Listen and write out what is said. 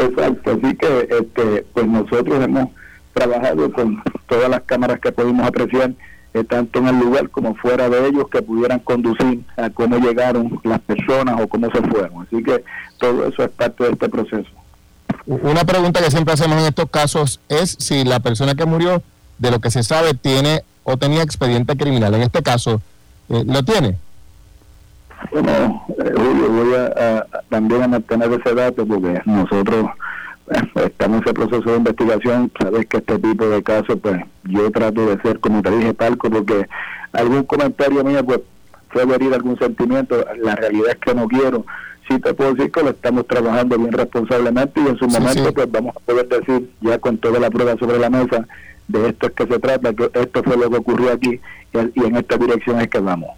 Exacto, así que este, pues nosotros hemos trabajado con todas las cámaras que pudimos apreciar, eh, tanto en el lugar como fuera de ellos, que pudieran conducir a cómo llegaron las personas o cómo se fueron. Así que todo eso es parte de este proceso. Una pregunta que siempre hacemos en estos casos es si la persona que murió, de lo que se sabe, tiene o tenía expediente criminal. En este caso, eh, ¿lo tiene? Bueno, eh, Julio, voy a, también a mantener ese dato porque nosotros eh, estamos en ese proceso de investigación. Sabes que este tipo de casos, pues yo trato de ser, como te dije, palco, porque algún comentario mío, pues fue herir algún sentimiento. La realidad es que no quiero. Sí te puedo decir que lo estamos trabajando bien responsablemente y en su momento, pues vamos a poder decir, ya con toda la prueba sobre la mesa, de esto es que se trata, que esto fue lo que ocurrió aquí y en esta dirección es que vamos.